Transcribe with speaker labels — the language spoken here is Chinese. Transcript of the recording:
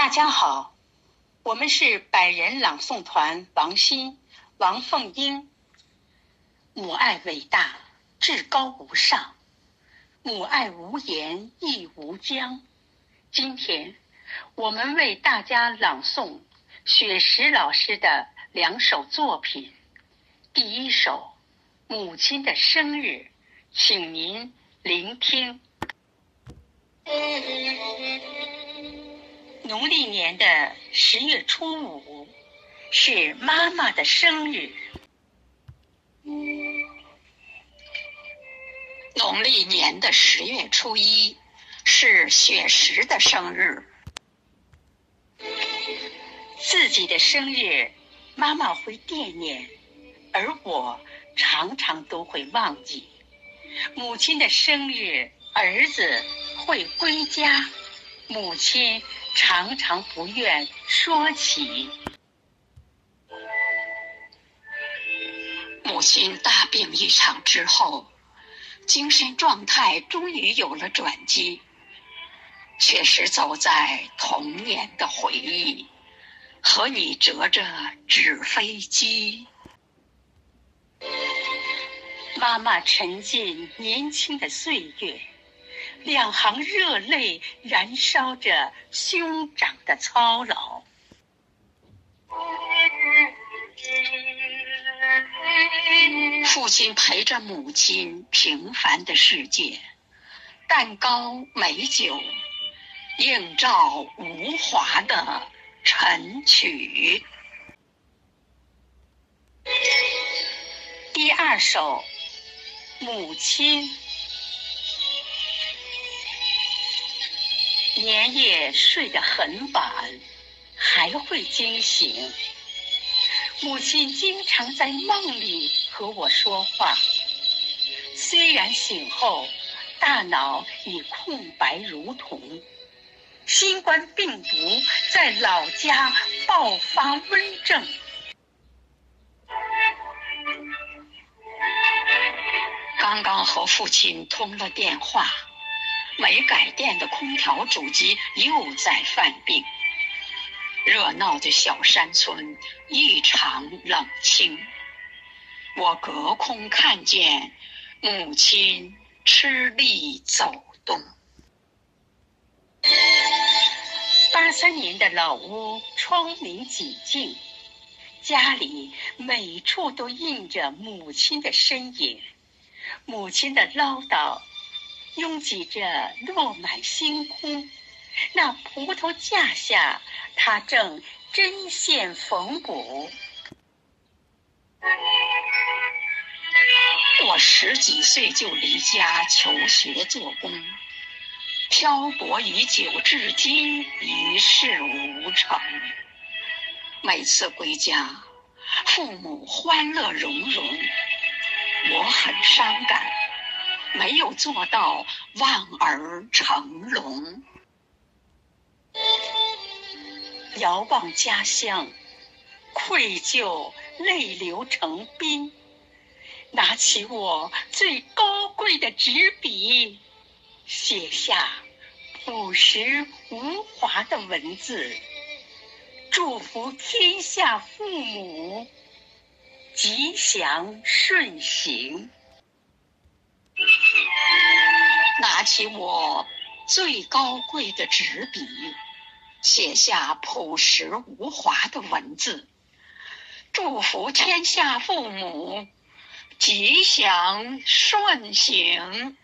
Speaker 1: 大家好，我们是百人朗诵团王鑫、王凤英。母爱伟大，至高无上；母爱无言，亦无疆。今天，我们为大家朗诵雪石老师的两首作品。第一首《母亲的生日》，请您聆听。农历年的十月初五是妈妈的生日。
Speaker 2: 农历年的十月初一是雪石的生日。
Speaker 1: 自己的生日，妈妈会惦念，而我常常都会忘记。母亲的生日，儿子会归家。母亲常常不愿说起。
Speaker 2: 母亲大病一场之后，精神状态终于有了转机，却是走在童年的回忆，和你折着纸飞机。
Speaker 1: 妈妈沉浸年轻的岁月。两行热泪燃烧着兄长的操劳。
Speaker 2: 父亲陪着母亲平凡的世界，蛋糕美酒，映照无华的晨曲。
Speaker 1: 第二首，母亲。连夜睡得很晚，还会惊醒。母亲经常在梦里和我说话，虽然醒后大脑已空白如铜。新冠病毒在老家爆发温症，
Speaker 2: 刚刚和父亲通了电话。没改电的空调主机又在犯病，热闹的小山村异常冷清。我隔空看见母亲吃力走动。
Speaker 1: 八三年的老屋窗明几净，家里每处都印着母亲的身影，母亲的唠叨。拥挤着落满星空，那葡萄架下，他正针线缝补。
Speaker 2: 我十几岁就离家求学做工，漂泊已久，至今一事无成。每次归家，父母欢乐融融，我很伤感。没有做到望儿成龙，
Speaker 1: 遥望家乡，愧疚泪流成冰。拿起我最高贵的纸笔，写下朴实无华的文字，祝福天下父母吉祥顺行。
Speaker 2: 拿起我最高贵的纸笔，写下朴实无华的文字，祝福天下父母吉祥顺行。